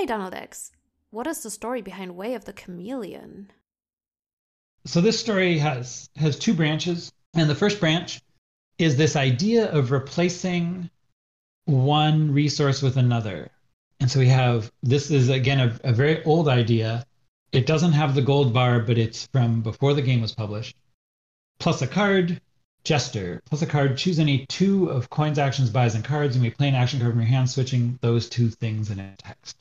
Hey, X, what is the story behind Way of the Chameleon? So this story has has two branches, and the first branch is this idea of replacing one resource with another. And so we have this is again a, a very old idea. It doesn't have the gold bar, but it's from before the game was published. Plus a card, Jester. Plus a card, choose any two of coins, actions, buys, and cards. and we play an action card from your hand, switching those two things in a text.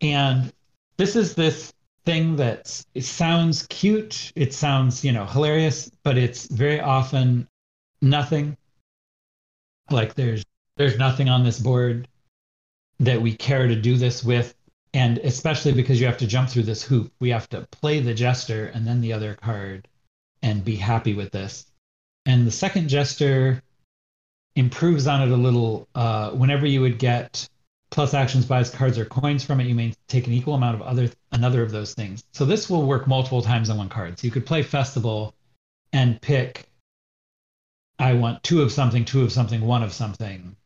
And this is this thing that it sounds cute, it sounds, you know, hilarious, but it's very often nothing. Like there's there's nothing on this board that we care to do this with. And especially because you have to jump through this hoop, we have to play the jester and then the other card and be happy with this. And the second jester improves on it a little. Uh, whenever you would get plus actions, buys, cards, or coins from it, you may take an equal amount of other another of those things. So this will work multiple times on one card. So you could play festival and pick I want two of something, two of something, one of something.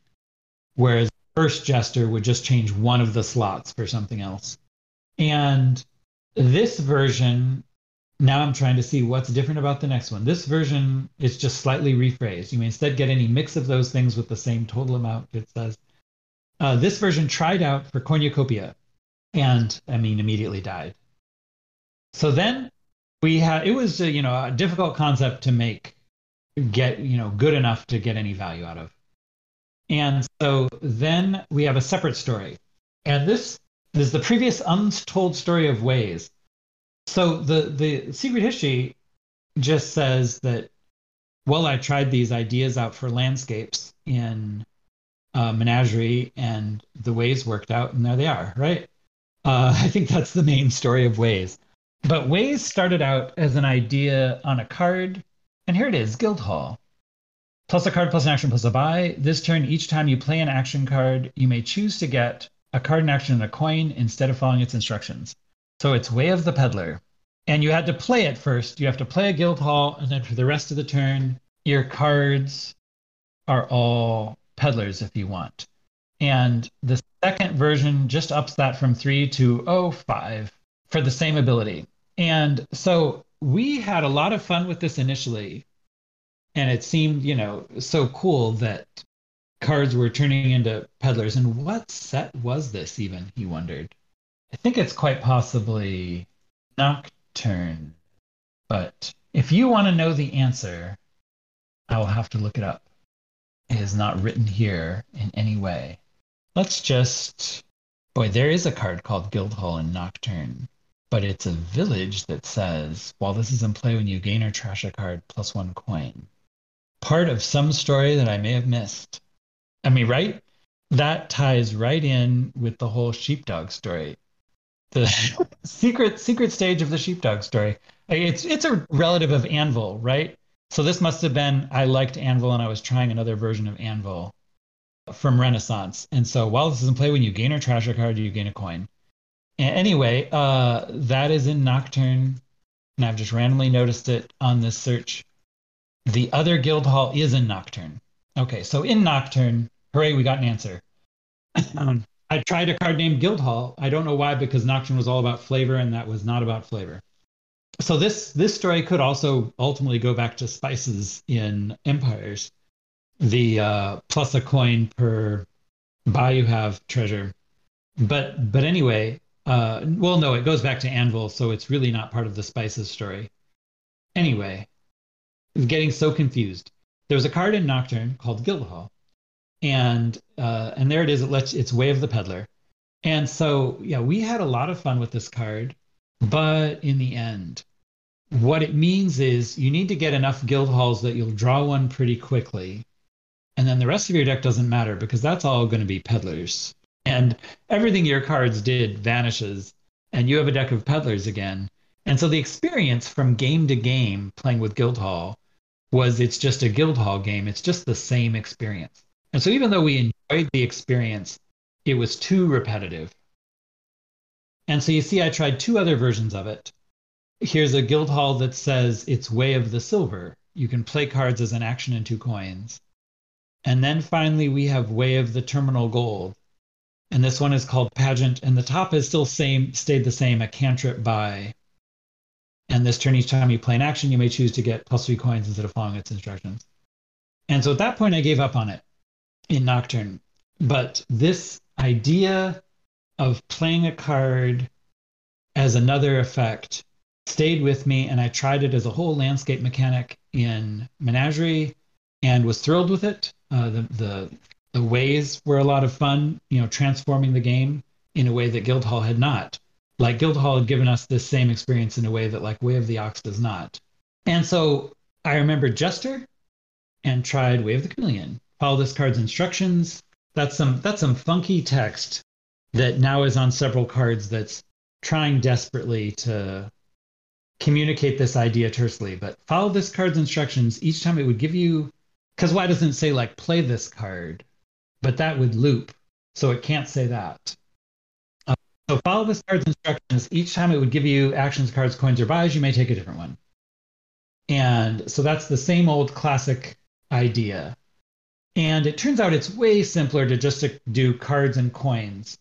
Whereas first jester would just change one of the slots for something else. And this version, now I'm trying to see what's different about the next one. This version is just slightly rephrased. You may instead get any mix of those things with the same total amount, it says. Uh, this version tried out for cornucopia and, I mean, immediately died. So then we had, it was, a, you know, a difficult concept to make get you know good enough to get any value out of. And so then we have a separate story. And this is the previous untold story of ways so the the secret history just says that well i tried these ideas out for landscapes in uh, menagerie and the ways worked out and there they are right uh, i think that's the main story of ways but ways started out as an idea on a card and here it is, Guildhall. Plus a card, plus an action, plus a buy. This turn, each time you play an action card, you may choose to get a card in action and a coin instead of following its instructions. So it's Way of the Peddler. And you had to play it first. You have to play a Guildhall, and then for the rest of the turn, your cards are all peddlers if you want. And the second version just ups that from three to oh five for the same ability. And so we had a lot of fun with this initially, and it seemed, you know, so cool that cards were turning into peddlers. And what set was this even? He wondered. I think it's quite possibly Nocturne. But if you want to know the answer, I will have to look it up. Is not written here in any way. Let's just. Boy, there is a card called Guildhall in Nocturne but it's a village that says, while this is in play when you gain or trash a card, plus one coin. Part of some story that I may have missed. I mean, right? That ties right in with the whole sheepdog story. The secret secret stage of the sheepdog story. It's it's a relative of Anvil, right? So this must have been I liked Anvil and I was trying another version of Anvil from Renaissance. And so while this is in play, when you gain a card, you gain a coin. Anyway, uh, that is in Nocturne, and I've just randomly noticed it on this search. The other guild hall is in Nocturne. Okay, so in Nocturne, hooray, we got an answer. um, I tried a card named Guildhall. I don't know why, because Nocturne was all about flavor, and that was not about flavor. So this this story could also ultimately go back to spices in Empires, the uh, plus a coin per buy you have treasure. But but anyway, uh, well, no, it goes back to Anvil, so it's really not part of the Spices story. Anyway, getting so confused. There was a card in Nocturne called Guildhall, and uh, and there it is. It lets it's Way of the Peddler, and so yeah, we had a lot of fun with this card, but in the end, what it means is you need to get enough guild halls that you'll draw one pretty quickly, and then the rest of your deck doesn't matter because that's all going to be peddlers. And everything your cards did vanishes and you have a deck of peddlers again. And so the experience from game to game playing with guildhall was it's just a guildhall game. It's just the same experience. And so even though we enjoyed the experience it was too repetitive. And so you see i tried two other versions of it here's a guildhall that says it's way of the silver you can play cards as an action and two coins and then finally we have way of the terminal gold and this one is called Pageant, and the top is still same stayed the same, a cantrip buy. And this turn, each time you play an action, you may choose to get plus three coins instead of following its instructions. And so at that point, I gave up on it in Nocturne. But this idea of playing a card as another effect stayed with me, and I tried it as a whole landscape mechanic in Menagerie and was thrilled with it. Uh, the, the the ways were a lot of fun, you know, transforming the game in a way that Guildhall had not. Like Guildhall had given us this same experience in a way that like Way of the Ox does not. And so I remember Jester and tried Way of the Chameleon. Follow this card's instructions. That's some that's some funky text that now is on several cards that's trying desperately to communicate this idea tersely. But follow this card's instructions. Each time it would give you because why doesn't it say like play this card? But that would loop, so it can't say that. Uh, so follow this card's instructions. Each time it would give you actions, cards, coins, or buys, you may take a different one. And so that's the same old classic idea. And it turns out it's way simpler to just to do cards and coins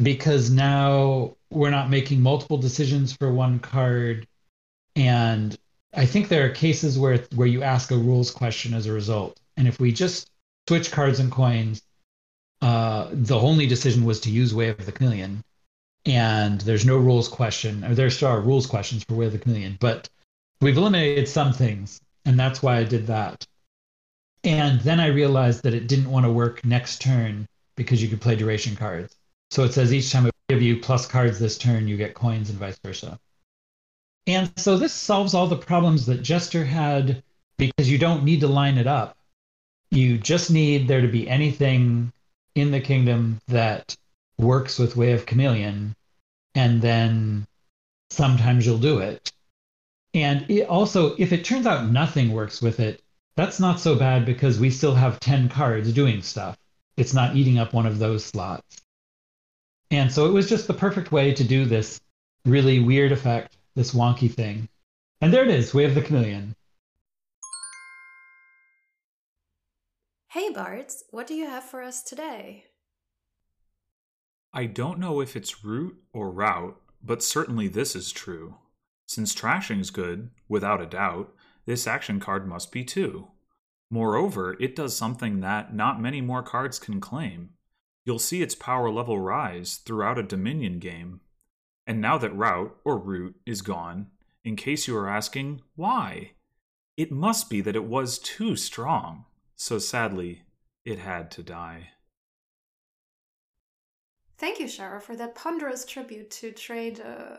because now we're not making multiple decisions for one card. And I think there are cases where where you ask a rules question as a result. And if we just switch cards and coins, uh, the only decision was to use Way of the Chameleon. And there's no rules question, or there still are rules questions for Way of the Chameleon, but we've eliminated some things. And that's why I did that. And then I realized that it didn't want to work next turn because you could play duration cards. So it says each time I give you plus cards this turn, you get coins and vice versa. And so this solves all the problems that Jester had because you don't need to line it up. You just need there to be anything in the kingdom that works with Way of Chameleon, and then sometimes you'll do it. And it also, if it turns out nothing works with it, that's not so bad because we still have 10 cards doing stuff. It's not eating up one of those slots. And so it was just the perfect way to do this really weird effect, this wonky thing. And there it is, We have the Chameleon. Hey Bards, what do you have for us today? I don't know if it's root or route, but certainly this is true. Since trashing's good, without a doubt, this action card must be too. Moreover, it does something that not many more cards can claim. You'll see its power level rise throughout a Dominion game. And now that Route, or Root, is gone, in case you are asking, why? It must be that it was too strong, so sadly, it had to die. Thank you, Sharur, for that ponderous tribute to trade uh.